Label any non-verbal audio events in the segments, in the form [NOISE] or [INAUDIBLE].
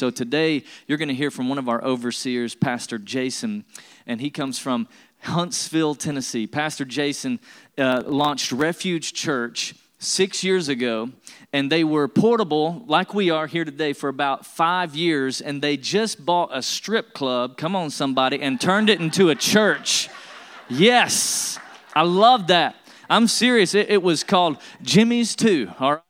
So today, you're going to hear from one of our overseers, Pastor Jason, and he comes from Huntsville, Tennessee. Pastor Jason uh, launched Refuge Church six years ago, and they were portable like we are here today for about five years, and they just bought a strip club, come on, somebody, and turned it into a church. Yes, I love that. I'm serious. It, it was called Jimmy's Too, all right?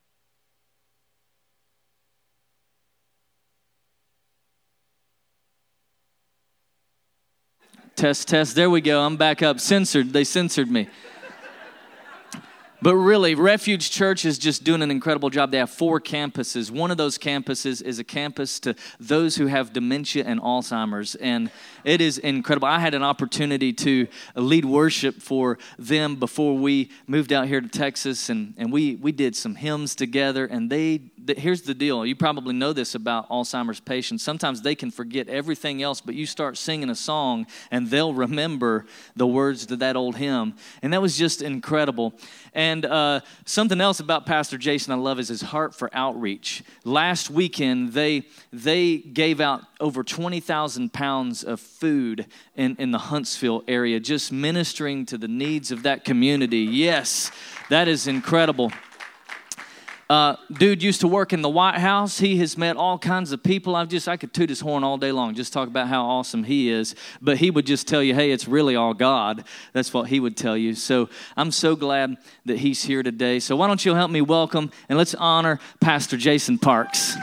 Test, test. There we go. I'm back up. Censored. They censored me. But really, Refuge Church is just doing an incredible job. They have four campuses. One of those campuses is a campus to those who have dementia and Alzheimer's. And it is incredible. I had an opportunity to lead worship for them before we moved out here to Texas. And, and we, we did some hymns together. And they, here's the deal you probably know this about Alzheimer's patients. Sometimes they can forget everything else, but you start singing a song and they'll remember the words to that old hymn. And that was just incredible. And uh, something else about Pastor Jason I love is his heart for outreach. Last weekend, they, they gave out over 20,000 pounds of food in, in the Huntsville area, just ministering to the needs of that community. Yes, that is incredible. Uh, dude used to work in the White House. He has met all kinds of people. I've just I could toot his horn all day long, just talk about how awesome he is. But he would just tell you, "Hey, it's really all God." That's what he would tell you. So I'm so glad that he's here today. So why don't you help me welcome and let's honor Pastor Jason Parks.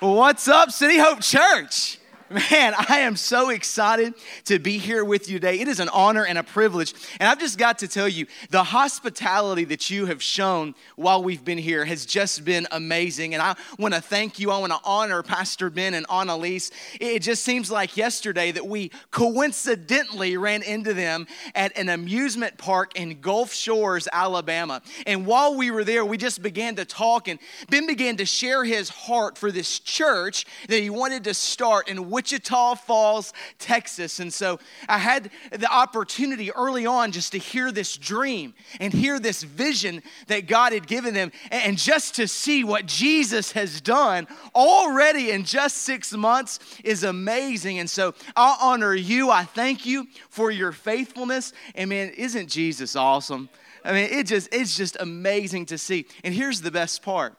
What's up, City Hope Church? Man, I am so excited to be here with you today. It is an honor and a privilege. And I've just got to tell you, the hospitality that you have shown while we've been here has just been amazing. And I want to thank you. I want to honor Pastor Ben and Annalise. It just seems like yesterday that we coincidentally ran into them at an amusement park in Gulf Shores, Alabama. And while we were there, we just began to talk, and Ben began to share his heart for this church that he wanted to start in Wichita Falls, Texas. And so I had the opportunity early on just to hear this dream and hear this vision that God had given them, and just to see what Jesus has done already in just six months is amazing. And so I honor you. I thank you for your faithfulness. And man, isn't Jesus awesome? I mean, it just it's just amazing to see. And here's the best part.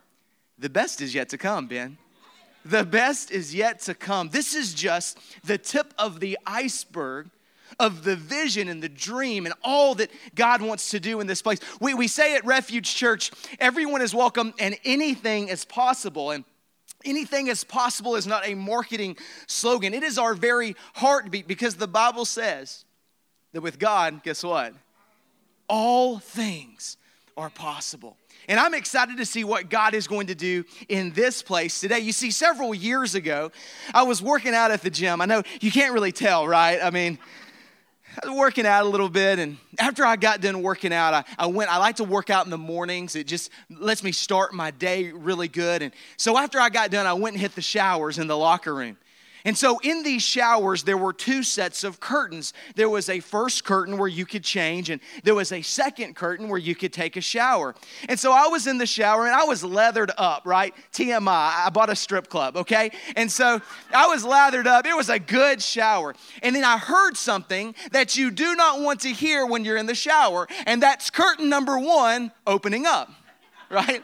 The best is yet to come, Ben. The best is yet to come. This is just the tip of the iceberg of the vision and the dream and all that God wants to do in this place. We, we say at Refuge Church, everyone is welcome and anything is possible. And anything is possible is not a marketing slogan, it is our very heartbeat because the Bible says that with God, guess what? All things are possible. And I'm excited to see what God is going to do in this place today. You see, several years ago, I was working out at the gym. I know you can't really tell, right? I mean, I was working out a little bit, and after I got done working out, I, I went. I like to work out in the mornings. It just lets me start my day really good. And so after I got done, I went and hit the showers in the locker room. And so in these showers, there were two sets of curtains. There was a first curtain where you could change, and there was a second curtain where you could take a shower. And so I was in the shower and I was leathered up, right? TMI, I bought a strip club, okay? And so I was lathered up. It was a good shower. And then I heard something that you do not want to hear when you're in the shower, and that's curtain number one opening up, [LAUGHS] right?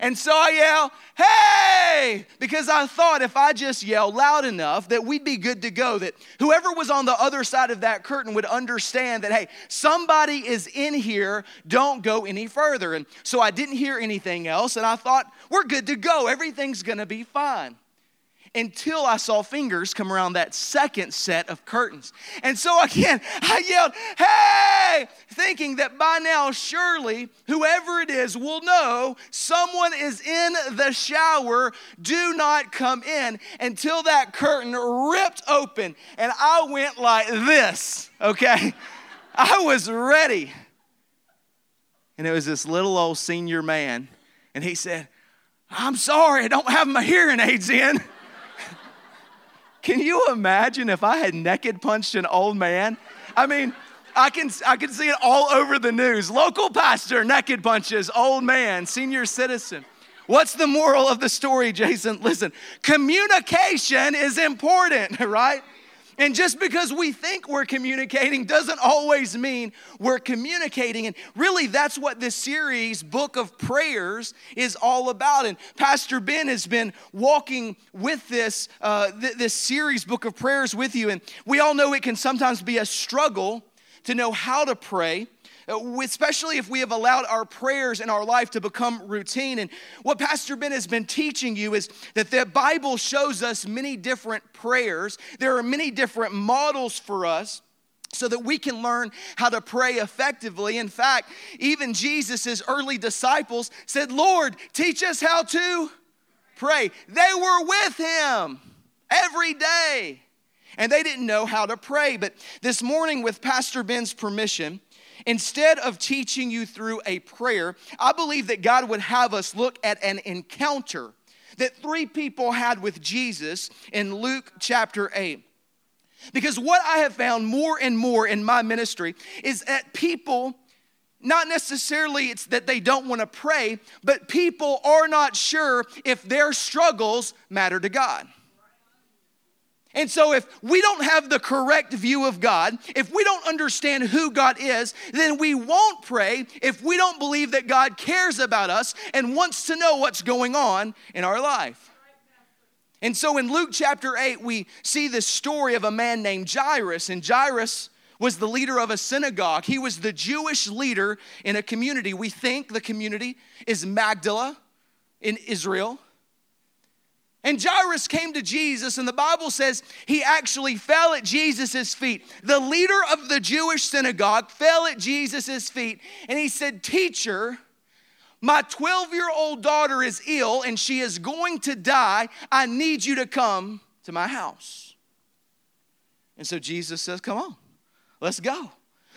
And so I yell, hey, because I thought if I just yell loud enough that we'd be good to go, that whoever was on the other side of that curtain would understand that, hey, somebody is in here, don't go any further. And so I didn't hear anything else, and I thought, we're good to go, everything's gonna be fine until I saw fingers come around that second set of curtains. And so again, [LAUGHS] I yelled, Hey! Thinking that by now, surely whoever it is will know someone is in the shower. Do not come in until that curtain ripped open. And I went like this, okay? [LAUGHS] I was ready. And it was this little old senior man. And he said, I'm sorry, I don't have my hearing aids in. [LAUGHS] Can you imagine if I had naked punched an old man? I mean, I can, I can see it all over the news. Local pastor, naked punches, old man, senior citizen. What's the moral of the story, Jason? Listen, communication is important, [LAUGHS] right? And just because we think we're communicating doesn't always mean we're communicating. And really, that's what this series, Book of Prayers, is all about. And Pastor Ben has been walking with this, uh, th- this series, Book of Prayers, with you. And we all know it can sometimes be a struggle to know how to pray. Uh, especially if we have allowed our prayers in our life to become routine. And what Pastor Ben has been teaching you is that the Bible shows us many different prayers, there are many different models for us so that we can learn how to pray effectively. In fact, even Jesus' early disciples said, Lord, teach us how to pray. They were with him every day, and they didn't know how to pray. But this morning, with Pastor Ben's permission, Instead of teaching you through a prayer, I believe that God would have us look at an encounter that three people had with Jesus in Luke chapter 8. Because what I have found more and more in my ministry is that people, not necessarily it's that they don't want to pray, but people are not sure if their struggles matter to God. And so, if we don't have the correct view of God, if we don't understand who God is, then we won't pray if we don't believe that God cares about us and wants to know what's going on in our life. And so, in Luke chapter 8, we see the story of a man named Jairus, and Jairus was the leader of a synagogue. He was the Jewish leader in a community. We think the community is Magdala in Israel. And Jairus came to Jesus, and the Bible says he actually fell at Jesus' feet. The leader of the Jewish synagogue fell at Jesus' feet, and he said, Teacher, my 12 year old daughter is ill and she is going to die. I need you to come to my house. And so Jesus says, Come on, let's go.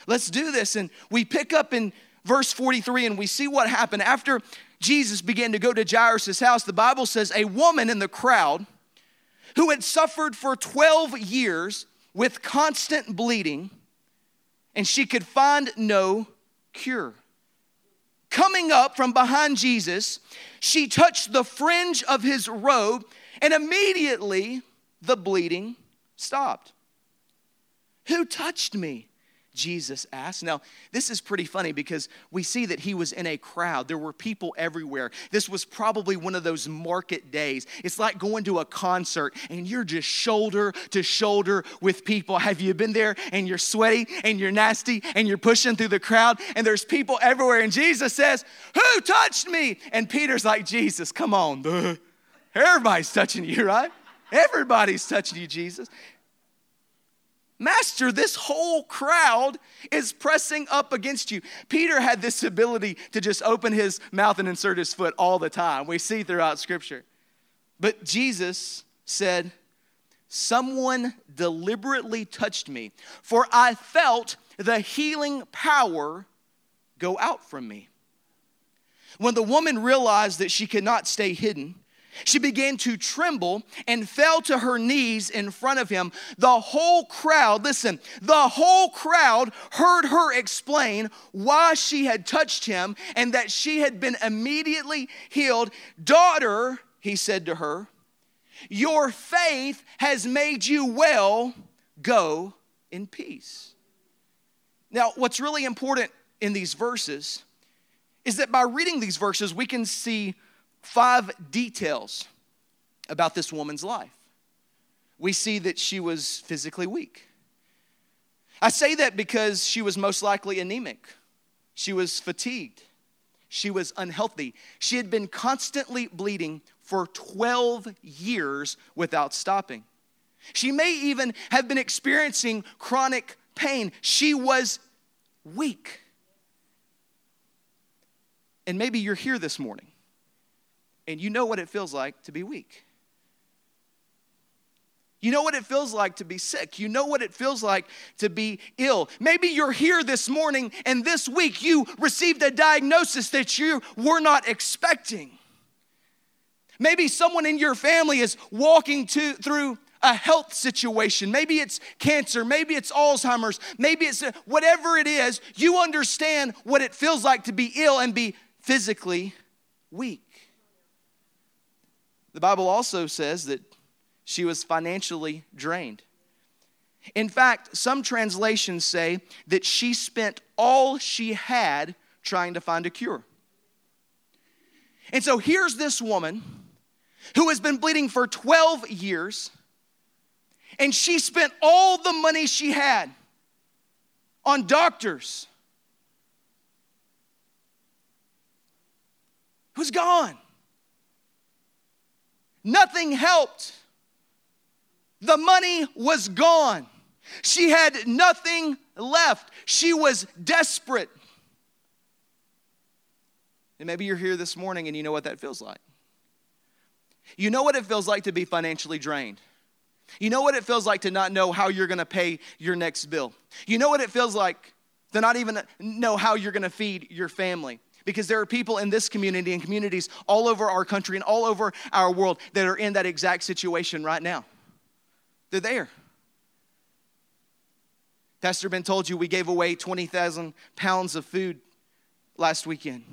Let's do this. And we pick up in verse 43 and we see what happened. After Jesus began to go to Jairus' house, the Bible says a woman in the crowd who had suffered for 12 years with constant bleeding, and she could find no cure. Coming up from behind Jesus, she touched the fringe of his robe, and immediately the bleeding stopped. Who touched me? Jesus asked. Now, this is pretty funny because we see that he was in a crowd. There were people everywhere. This was probably one of those market days. It's like going to a concert and you're just shoulder to shoulder with people. Have you been there and you're sweaty and you're nasty and you're pushing through the crowd and there's people everywhere and Jesus says, Who touched me? And Peter's like, Jesus, come on. Everybody's touching you, right? Everybody's touching you, Jesus. Master, this whole crowd is pressing up against you. Peter had this ability to just open his mouth and insert his foot all the time. We see throughout Scripture. But Jesus said, Someone deliberately touched me, for I felt the healing power go out from me. When the woman realized that she could not stay hidden, she began to tremble and fell to her knees in front of him. The whole crowd, listen, the whole crowd heard her explain why she had touched him and that she had been immediately healed. Daughter, he said to her, your faith has made you well. Go in peace. Now, what's really important in these verses is that by reading these verses, we can see five details about this woman's life. We see that she was physically weak. I say that because she was most likely anemic. She was fatigued. She was unhealthy. She had been constantly bleeding for 12 years without stopping. She may even have been experiencing chronic pain. She was weak. And maybe you're here this morning and you know what it feels like to be weak. You know what it feels like to be sick. You know what it feels like to be ill. Maybe you're here this morning and this week you received a diagnosis that you were not expecting. Maybe someone in your family is walking to, through a health situation. Maybe it's cancer, maybe it's Alzheimer's, maybe it's uh, whatever it is, you understand what it feels like to be ill and be physically weak. The Bible also says that she was financially drained. In fact, some translations say that she spent all she had trying to find a cure. And so here's this woman who has been bleeding for 12 years, and she spent all the money she had on doctors. Who's gone? Nothing helped. The money was gone. She had nothing left. She was desperate. And maybe you're here this morning and you know what that feels like. You know what it feels like to be financially drained. You know what it feels like to not know how you're going to pay your next bill. You know what it feels like to not even know how you're going to feed your family. Because there are people in this community and communities all over our country and all over our world that are in that exact situation right now. They're there. Pastor Ben told you we gave away 20,000 pounds of food last weekend.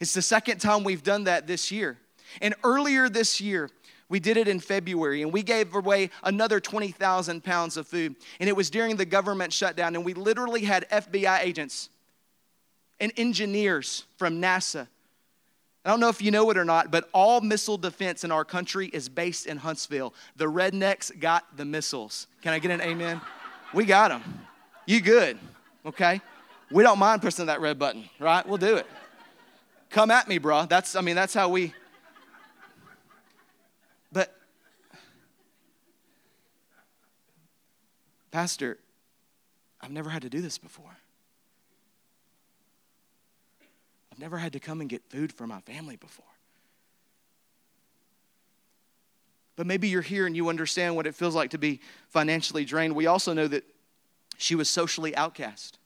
It's the second time we've done that this year. And earlier this year, we did it in February and we gave away another 20,000 pounds of food. And it was during the government shutdown, and we literally had FBI agents and engineers from NASA. I don't know if you know it or not, but all missile defense in our country is based in Huntsville. The rednecks got the missiles. Can I get an amen? We got them. You good, okay? We don't mind pressing that red button, right? We'll do it. Come at me, bro. That's, I mean, that's how we. But, Pastor, I've never had to do this before. I've never had to come and get food for my family before. But maybe you're here and you understand what it feels like to be financially drained. We also know that she was socially outcast.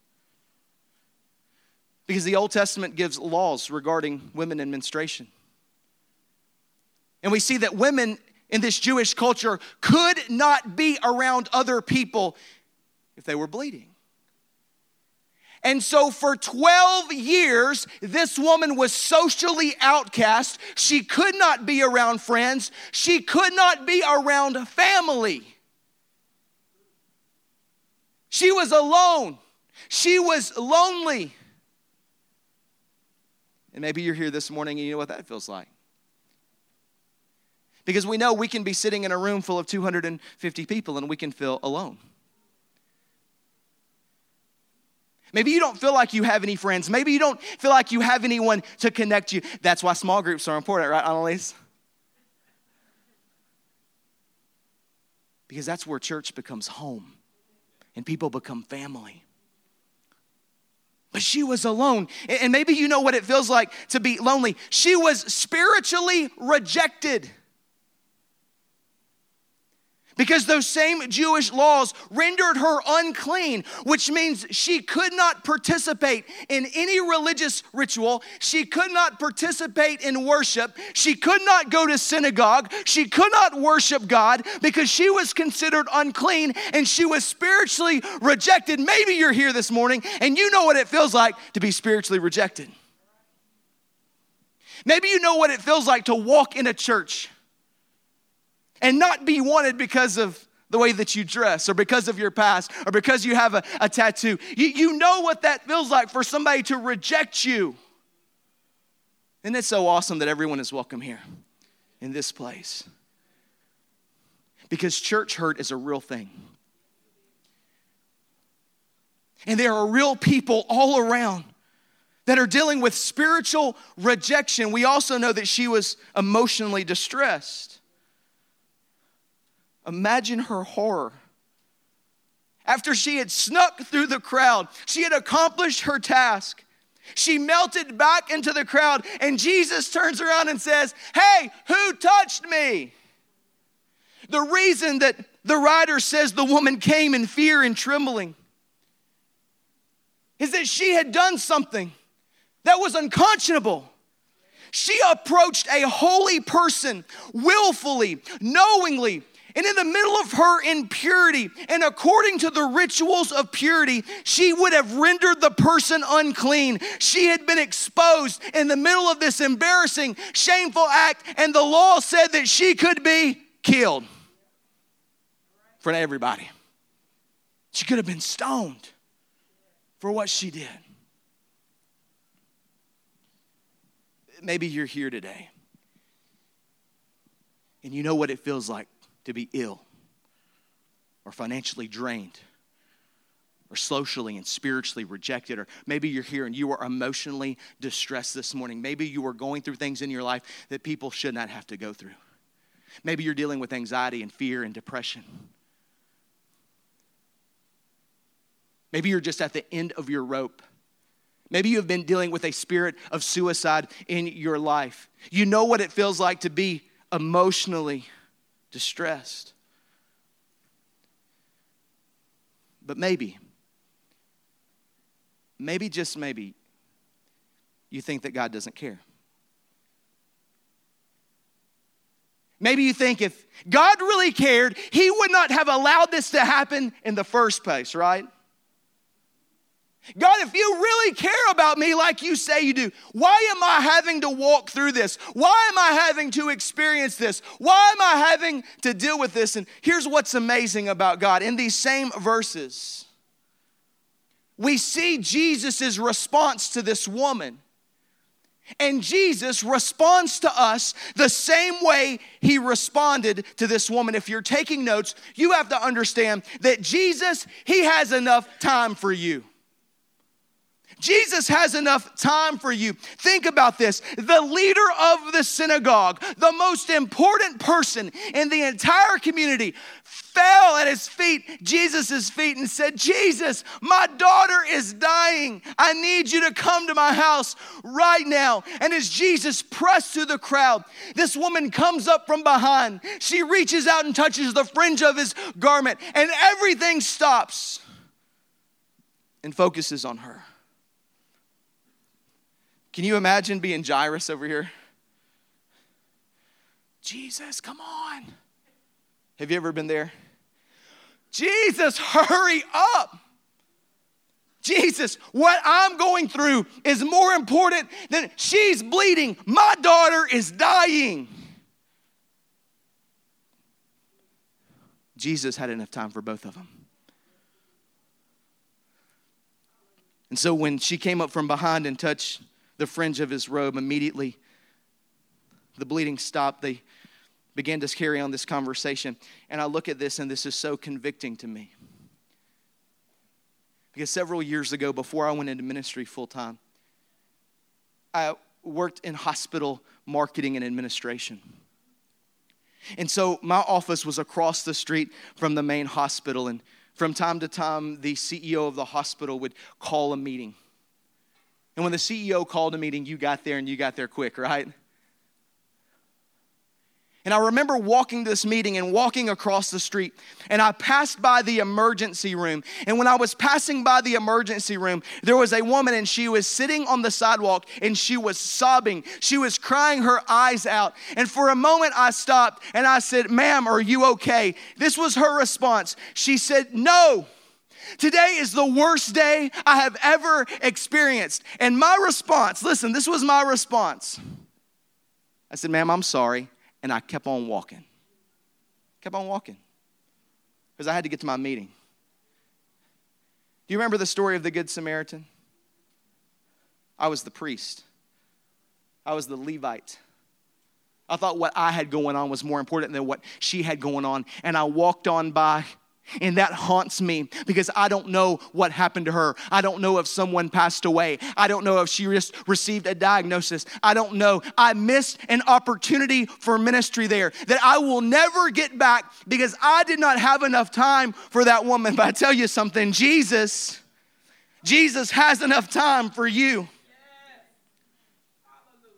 Because the Old Testament gives laws regarding women and menstruation. And we see that women in this Jewish culture could not be around other people if they were bleeding. And so, for 12 years, this woman was socially outcast. She could not be around friends, she could not be around family. She was alone, she was lonely. And maybe you're here this morning and you know what that feels like. Because we know we can be sitting in a room full of 250 people and we can feel alone. Maybe you don't feel like you have any friends. Maybe you don't feel like you have anyone to connect you. That's why small groups are important, right, Annalise? Because that's where church becomes home and people become family. But she was alone. And maybe you know what it feels like to be lonely. She was spiritually rejected. Because those same Jewish laws rendered her unclean, which means she could not participate in any religious ritual. She could not participate in worship. She could not go to synagogue. She could not worship God because she was considered unclean and she was spiritually rejected. Maybe you're here this morning and you know what it feels like to be spiritually rejected. Maybe you know what it feels like to walk in a church and not be wanted because of the way that you dress or because of your past or because you have a, a tattoo. You, you know what that feels like for somebody to reject you. And it's so awesome that everyone is welcome here in this place. Because church hurt is a real thing. And there are real people all around that are dealing with spiritual rejection. We also know that she was emotionally distressed. Imagine her horror. After she had snuck through the crowd, she had accomplished her task. She melted back into the crowd, and Jesus turns around and says, Hey, who touched me? The reason that the writer says the woman came in fear and trembling is that she had done something that was unconscionable. She approached a holy person willfully, knowingly, And in the middle of her impurity, and according to the rituals of purity, she would have rendered the person unclean. She had been exposed in the middle of this embarrassing, shameful act, and the law said that she could be killed for everybody. She could have been stoned for what she did. Maybe you're here today and you know what it feels like to be ill or financially drained or socially and spiritually rejected, or maybe you're here and you are emotionally distressed this morning. Maybe you are going through things in your life that people should not have to go through. Maybe you're dealing with anxiety and fear and depression. Maybe you're just at the end of your rope. Maybe you have been dealing with a spirit of suicide in your life. You know what it feels like to be emotionally distressed. But maybe, maybe, just maybe, you think that God doesn't care. Maybe you think if God really cared, He would not have allowed this to happen in the first place, right? God, if you really care about me like you say you do, why am I having to walk through this? Why am I having to experience this? Why am I having to deal with this? And here's what's amazing about God in these same verses, we see Jesus' response to this woman. And Jesus responds to us the same way he responded to this woman. If you're taking notes, you have to understand that Jesus, he has enough time for you. Jesus has enough time for you. Think about this. The leader of the synagogue, the most important person in the entire community, fell at his feet, Jesus' feet, and said, Jesus, my daughter is dying. I need you to come to my house right now. And as Jesus pressed through the crowd, this woman comes up from behind. She reaches out and touches the fringe of his garment, and everything stops and focuses on her. Can you imagine being Jairus over here? Jesus, come on. Have you ever been there? Jesus, hurry up. Jesus, what I'm going through is more important than she's bleeding. My daughter is dying. Jesus had enough time for both of them. And so when she came up from behind and touched the fringe of his robe. Immediately, the bleeding stopped. They began to carry on this conversation. And I look at this, and this is so convicting to me. Because several years ago, before I went into ministry full time, I worked in hospital marketing and administration. And so my office was across the street from the main hospital. And from time to time, the CEO of the hospital would call a meeting. And when the CEO called a meeting, you got there and you got there quick, right? And I remember walking this meeting and walking across the street, and I passed by the emergency room. And when I was passing by the emergency room, there was a woman, and she was sitting on the sidewalk and she was sobbing. She was crying her eyes out. And for a moment, I stopped and I said, Ma'am, are you okay? This was her response. She said, No. Today is the worst day I have ever experienced. And my response, listen, this was my response. I said, Ma'am, I'm sorry. And I kept on walking. Kept on walking because I had to get to my meeting. Do you remember the story of the Good Samaritan? I was the priest, I was the Levite. I thought what I had going on was more important than what she had going on. And I walked on by and that haunts me because I don't know what happened to her. I don't know if someone passed away. I don't know if she just received a diagnosis. I don't know. I missed an opportunity for ministry there that I will never get back because I did not have enough time for that woman. But I tell you something Jesus, Jesus has enough time for you.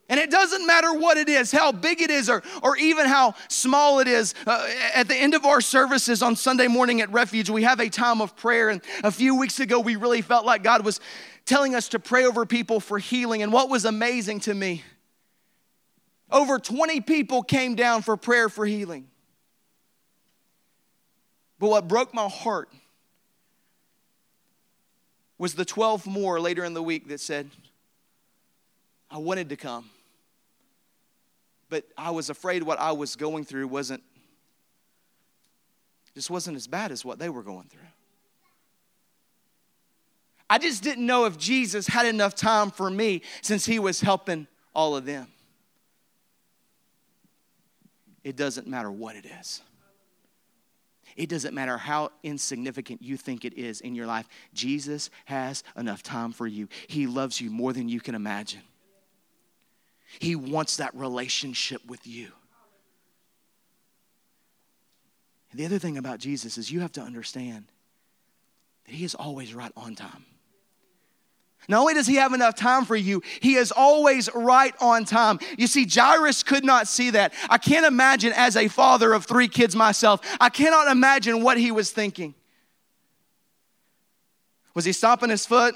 And it doesn't matter what it is, how big it is, or, or even how small it is. Uh, at the end of our services on Sunday morning at Refuge, we have a time of prayer. And a few weeks ago, we really felt like God was telling us to pray over people for healing. And what was amazing to me, over 20 people came down for prayer for healing. But what broke my heart was the 12 more later in the week that said, I wanted to come, but I was afraid what I was going through wasn't just wasn't as bad as what they were going through. I just didn't know if Jesus had enough time for me since he was helping all of them. It doesn't matter what it is. It doesn't matter how insignificant you think it is in your life. Jesus has enough time for you. He loves you more than you can imagine. He wants that relationship with you. And the other thing about Jesus is you have to understand that He is always right on time. Not only does he have enough time for you, he is always right on time. You see, Jairus could not see that. I can't imagine, as a father of three kids myself, I cannot imagine what he was thinking. Was he stomping his foot?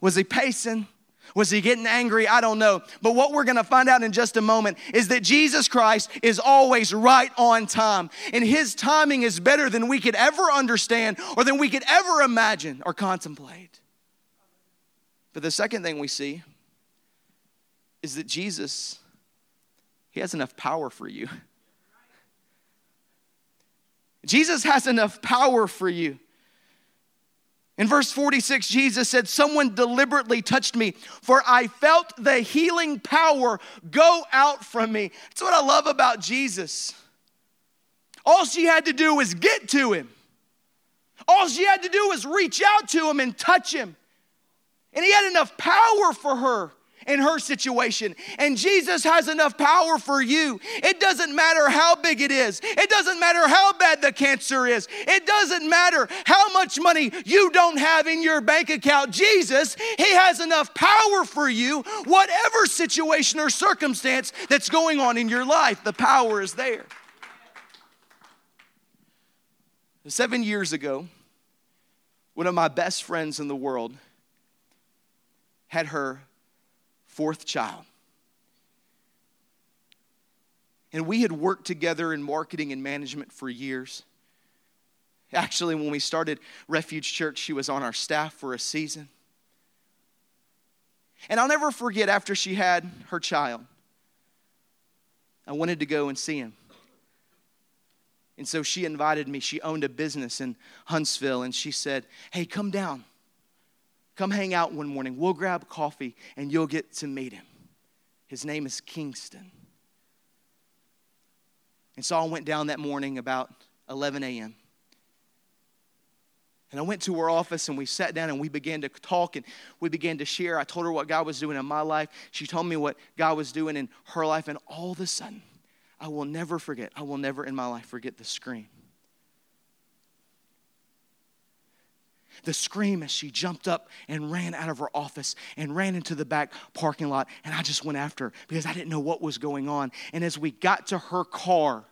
Was he pacing? Was he getting angry? I don't know. But what we're going to find out in just a moment is that Jesus Christ is always right on time. And his timing is better than we could ever understand or than we could ever imagine or contemplate. But the second thing we see is that Jesus, he has enough power for you. Jesus has enough power for you. In verse 46, Jesus said, Someone deliberately touched me, for I felt the healing power go out from me. That's what I love about Jesus. All she had to do was get to him, all she had to do was reach out to him and touch him. And he had enough power for her in her situation. And Jesus has enough power for you. It doesn't matter how big it is, it doesn't matter how bad the cancer is, it doesn't matter how much money you don't have in your bank account. Jesus, He has enough power for you, whatever situation or circumstance that's going on in your life, the power is there. Seven years ago, one of my best friends in the world had her fourth child. And we had worked together in marketing and management for years. Actually, when we started Refuge Church, she was on our staff for a season. And I'll never forget after she had her child, I wanted to go and see him. And so she invited me. She owned a business in Huntsville, and she said, Hey, come down. Come hang out one morning. We'll grab coffee and you'll get to meet him. His name is Kingston. And so I went down that morning about 11 a.m. And I went to her office and we sat down and we began to talk and we began to share. I told her what God was doing in my life. She told me what God was doing in her life. And all of a sudden, I will never forget, I will never in my life forget the scream the scream as she jumped up and ran out of her office and ran into the back parking lot. And I just went after her because I didn't know what was going on. And as we got to her car,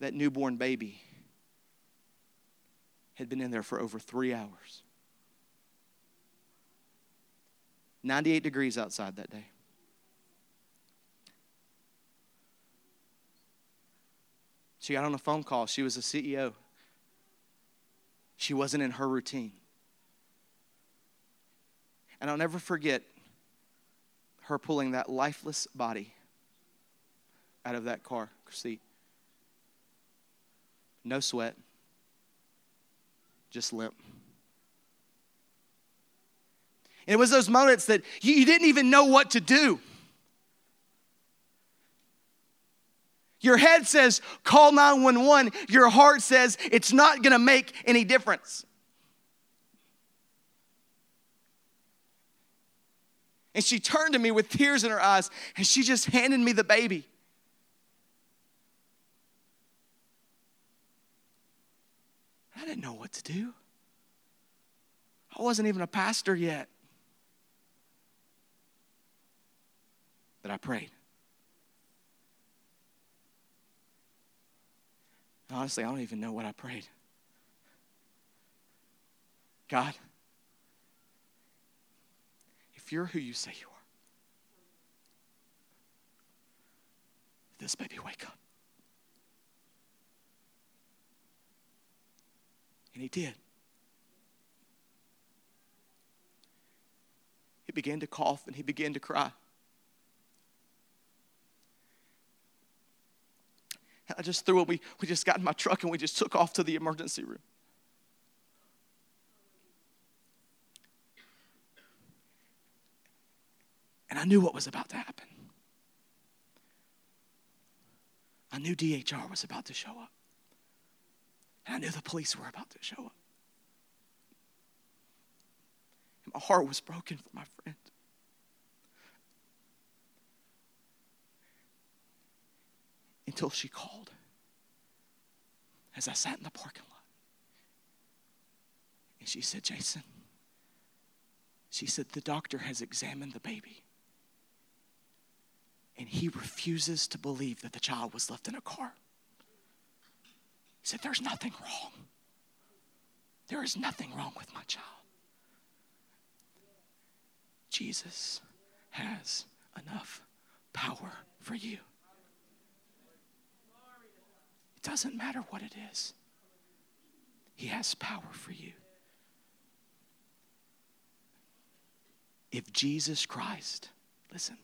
that newborn baby had been in there for over three hours. 98 degrees outside that day. She got on a phone call. She was a CEO. She wasn't in her routine. And I'll never forget her pulling that lifeless body out of that car seat. No sweat, just limp. And it was those moments that you, didn't even know what to do. Your head says, call 911. Your heart says, it's not going to make any difference. And she turned to me with tears in her eyes and she just handed me the baby. I didn't know what to do. I wasn't even a pastor yet. But I prayed. Honestly, I don't even know what I prayed. God, if you're who you say you are, this baby wake up. And he did. He began to cough and he began to cry. And I just threw it. We, we just got in my truck and we just took off to the emergency room. And I knew what was about to happen. I knew DHR was about to show up. And I knew the police were about to show up. And my heart was broken for my friend. Until she called as I sat in the parking lot. And she said, Jason, she said, the doctor has examined the baby and he refuses to believe that the child was left in a car. He said, There's nothing wrong. There is nothing wrong with my child. Jesus has enough power for you. It doesn't matter what it is, He has power for you. If Jesus Christ, listen,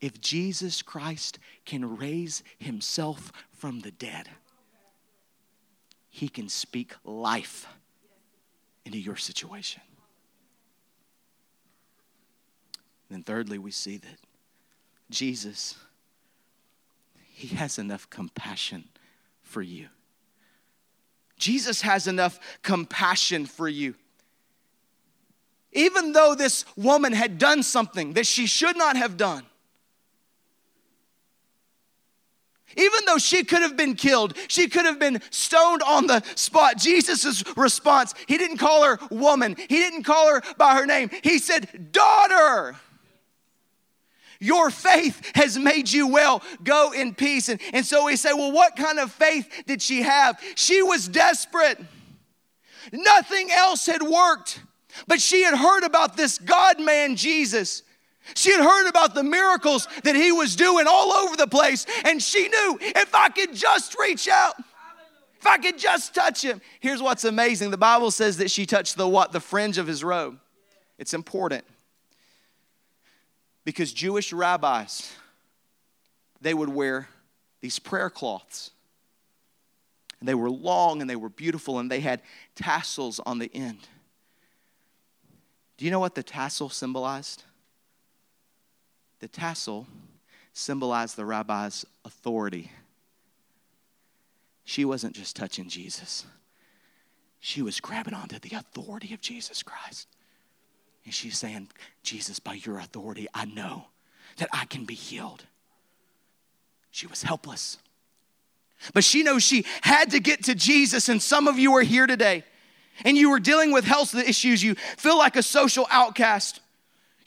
if Jesus Christ can raise himself from the dead, he can speak life into your situation. And then, thirdly, we see that Jesus, he has enough compassion for you. Jesus has enough compassion for you. Even though this woman had done something that she should not have done, Even though she could have been killed, she could have been stoned on the spot. Jesus' response, he didn't call her woman, he didn't call her by her name. He said, Daughter, your faith has made you well. Go in peace. And, and so we say, Well, what kind of faith did she have? She was desperate, nothing else had worked. But she had heard about this God man, Jesus. She had heard about the miracles that he was doing all over the place, and she knew if I could just reach out, if I could just touch him. Here's what's amazing the Bible says that she touched the what? The fringe of his robe. It's important because Jewish rabbis, they would wear these prayer cloths. And they were long and they were beautiful and they had tassels on the end. Do you know what the tassel symbolized? The tassel symbolized the rabbi's authority. She wasn't just touching Jesus, she was grabbing onto the authority of Jesus Christ. And she's saying, Jesus, by your authority, I know that I can be healed. She was helpless. But she knows she had to get to Jesus. And some of you are here today and you are dealing with health issues. You feel like a social outcast.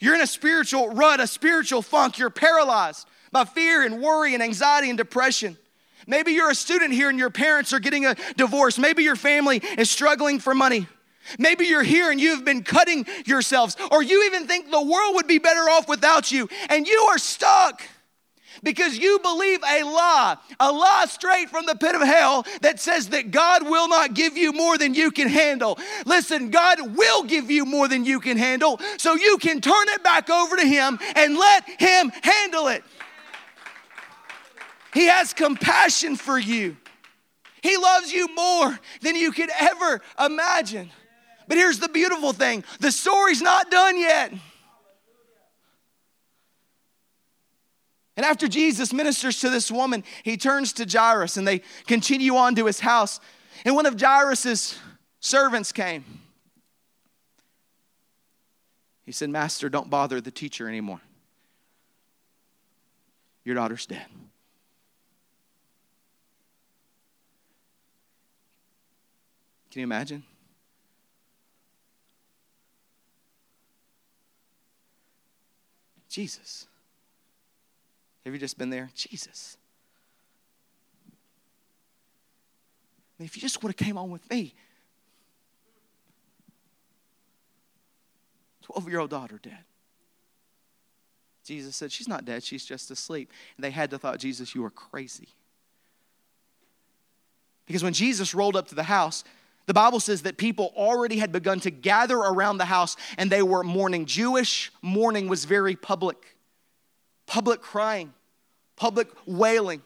You're in a spiritual rut, a spiritual funk. You're paralyzed by fear and worry and anxiety and depression. Maybe you're a student here and your parents are getting a divorce. Maybe your family is struggling for money. Maybe you're here and you've been cutting yourselves, or you even think the world would be better off without you, and you are stuck because you believe a lie, a lie straight from the pit of hell that says that God will not give you more than you can handle. Listen, God will give you more than you can handle, so you can turn it back over to Him and let Him handle it. He has compassion for you. He loves you more than you could ever imagine. But here's the beautiful thing the story's not done yet. And after Jesus ministers to this woman, he turns to Jairus and they continue on to his house. And one of Jairus's servants came. He said, Master, don't bother the teacher anymore. Your daughter's dead. Can you imagine? Jesus. Have you just been there? Jesus. if you just would have came on with me, 12 year old daughter dead. Jesus said, She's not dead, she's just asleep. And they had to thought, Jesus, you are crazy. Because when Jesus rolled up to the house, The Bible says that people already had begun to gather around the house and they were mourning. Jewish mourning was very public, public crying, public wailing.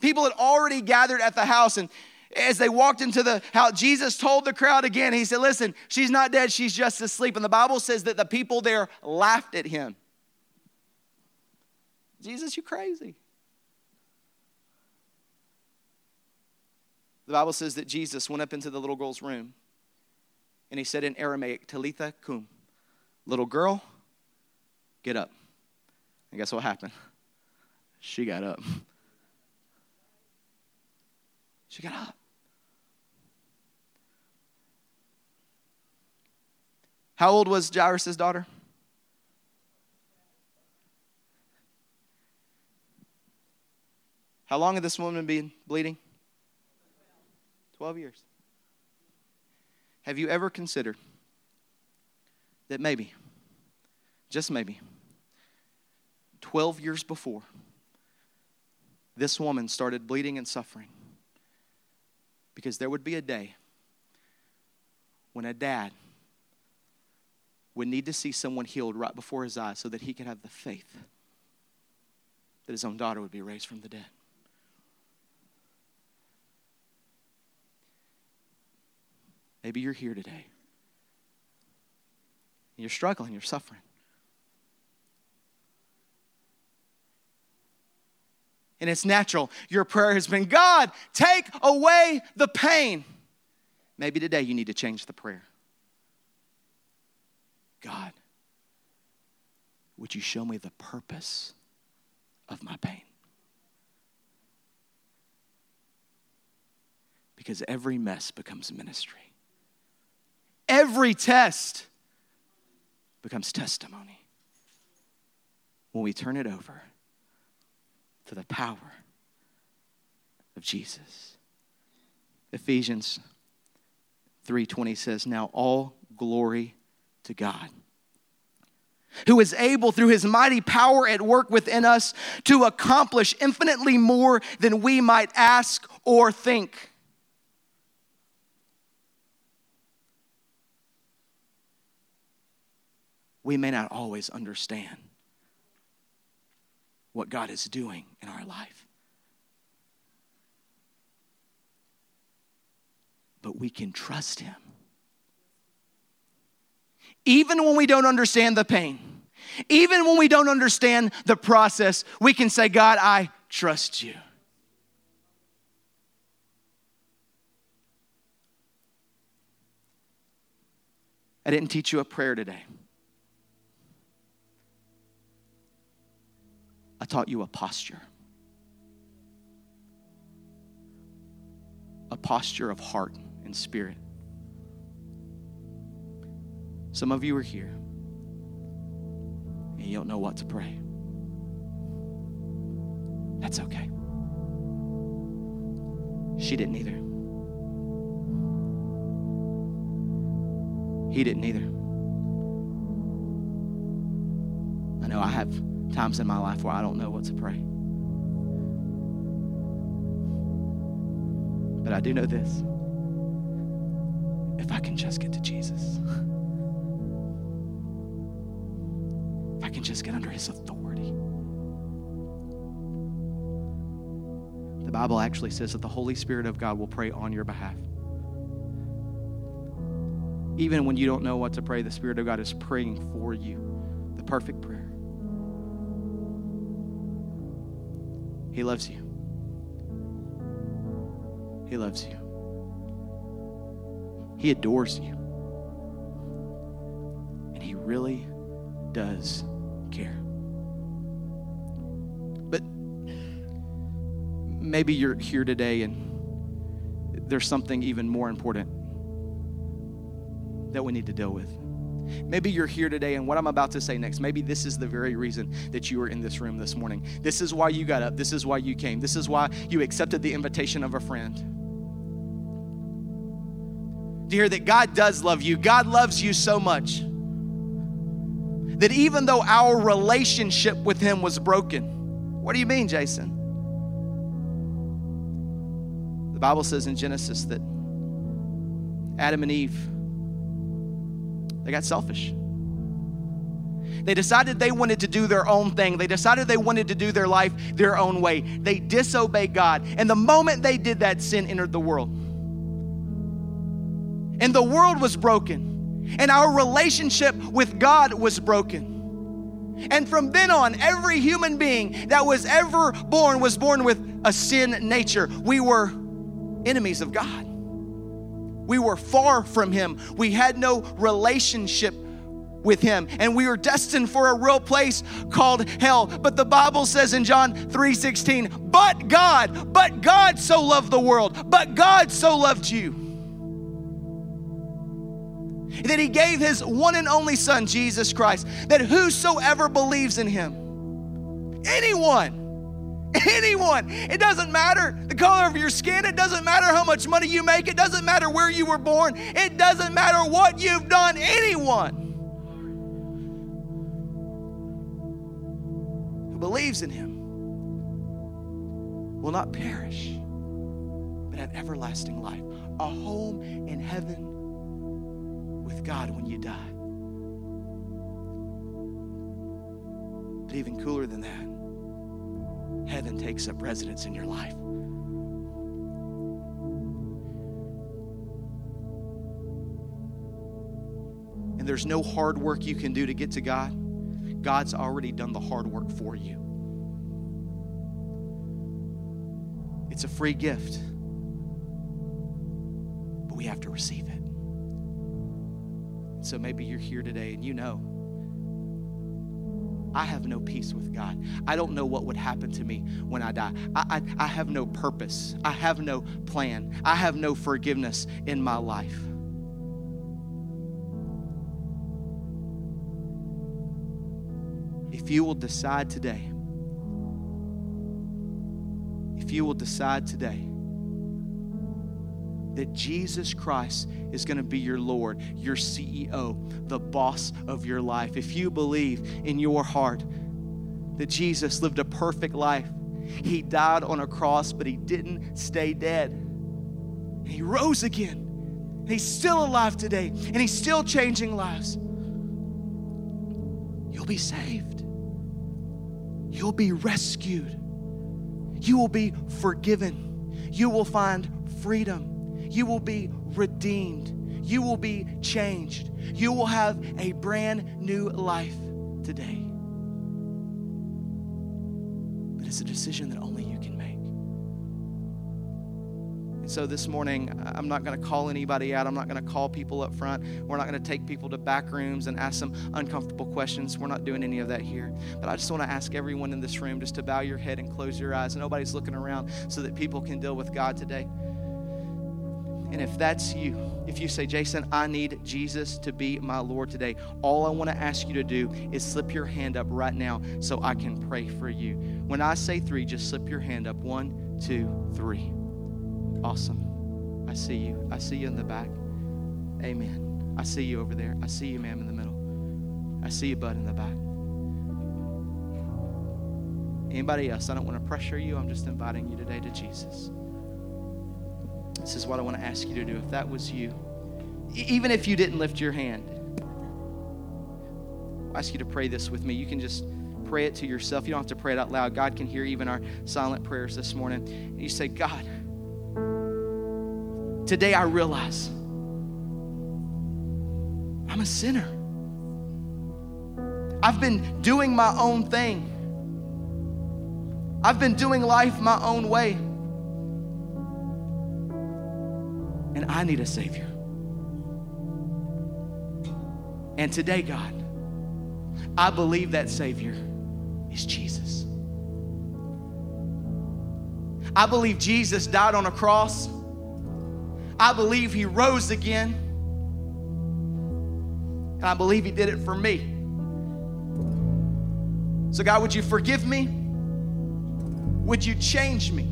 People had already gathered at the house, and as they walked into the house, Jesus told the crowd again, He said, Listen, she's not dead, she's just asleep. And the Bible says that the people there laughed at him. Jesus, you crazy. The Bible says that Jesus went up into the little girl's room and he said in Aramaic, Talitha cum, little girl, get up. And guess what happened? She got up. She got up. How old was Jairus' daughter? How long had this woman been bleeding? 12 years. Have you ever considered that maybe, just maybe, 12 years before, this woman started bleeding and suffering? Because there would be a day when a dad would need to see someone healed right before his eyes so that he could have the faith that his own daughter would be raised from the dead. Maybe you're here today. You're struggling, you're suffering. And it's natural. Your prayer has been God, take away the pain. Maybe today you need to change the prayer. God, would you show me the purpose of my pain? Because every mess becomes ministry. Every test becomes testimony when we turn it over to the power of Jesus. Ephesians 3:20 says, "Now all glory to God, who is able through his mighty power at work within us to accomplish infinitely more than we might ask or think. We may not always understand what God is doing in our life. But we can trust Him even when we don't understand the pain, even when we don't understand the process, we can say, God, I trust you. I didn't teach you a prayer today. I taught you a posture. A posture of heart and spirit. Some of you are here and you don't know what to pray. That's okay. She didn't either. He didn't either. I know I have times in my life where I don't know what to pray. But I do know this if I can just get to Jesus. If I can just get under his authority. The Bible actually says that the Holy Spirit of God will pray on your behalf. Even when you don't know what to pray, the Spirit of God is praying for you the perfect prayer. He loves you. He loves you. He adores you. And He really does care. But maybe you're here today and there's something even more important that we need to deal with. Maybe you're here today, and what I'm about to say next, maybe this is the very reason that you are in this room this morning. This is why you got up. This is why you came. This is why you accepted the invitation of a friend. To hear that God does love you, God loves you so much that even though our relationship with Him was broken, what do you mean, Jason? The Bible says in Genesis that Adam and Eve, they got selfish. They decided they wanted to do their own thing. They decided they wanted to do their life their own way. They disobeyed God. And the moment they did that, sin entered the world. And the world was broken. And our relationship with God was broken. And from then on, every human being that was ever born was born with a sin nature. We were enemies of God. We were far from Him. We had no relationship with him. And we were destined for a real place called hell. But the bible says in john 3:16 but god but god so loved the world. But god so loved you that he gave his one and only son jesus christ that whosoever believes in him anyone [LAUGHS] anyone. It doesn't matter the color of your skin. It doesn't matter how much money you make. It doesn't matter where you were born. It doesn't matter what you've done. Anyone who believes in him will not perish, but have everlasting life, a home in heaven with God when you die. But even cooler than that, heaven takes up residence in your life. And there's no hard work you can do to get to God. God's already done the hard work for you. It's a free gift, but we have to receive it. So maybe you're here today and you know I have no peace with God. I don't know what would happen to me when I die. I, I, I, have no purpose. I have no plan. I have no forgiveness in my life. If you will decide today, if you will decide today that Jesus Christ is going to be your Lord, your CEO, the boss of your life, if you believe in your heart that Jesus lived a perfect life, he died on a cross, but he didn't stay dead. He rose again. He's still alive today, and he's still changing lives. You'll be saved. You'll be rescued. You will be forgiven. You will find freedom. You will be redeemed. You will be changed. You will have a brand new life today. But it's a decision that only you can make. And so this morning, I'm not going to call anybody out. I'm not going to call people up front. We're not going to take people to back rooms and ask them uncomfortable questions. We're not doing any of that here. But I just want to ask everyone in this room just to bow your head and close your eyes. Nobody's looking around so that people can deal with God today. And if that's you, if you say, Jason, I need Jesus to be my Lord today, all I want to ask you to do is slip your hand up right now so I can pray for you. When I say three, just slip your hand up. One, two, three. Awesome. I see you. I see you in the back. Amen. I see you over there. I see you, ma'am, in the middle. I see you, bud, in the back. Anybody else? I don't want to pressure you. I'm just inviting you today to Jesus. This is what I want to ask you to do. If that was you, even if you didn't lift your hand, I ask you to pray this with me. You can just pray it to yourself. You don't have to pray it out loud. God can hear even our silent prayers this morning. And you say, God, Today I realize I'm a sinner. I've been doing my own thing. I've been doing life my own way. I need a Savior. And today, God, I believe that Savior is Jesus. I believe Jesus died on a cross I believe he rose again. And I believe he did it for me. So, God, would you forgive me? Would you change me?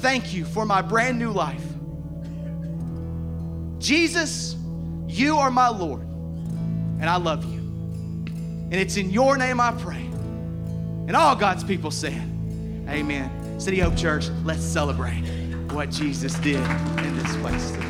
Thank you for my brand new life. Jesus, you are my Lord, and I love you. And it's in your name I pray. And all God's people said, Amen. City Hope Church, let's celebrate. what Jesus did in this place today.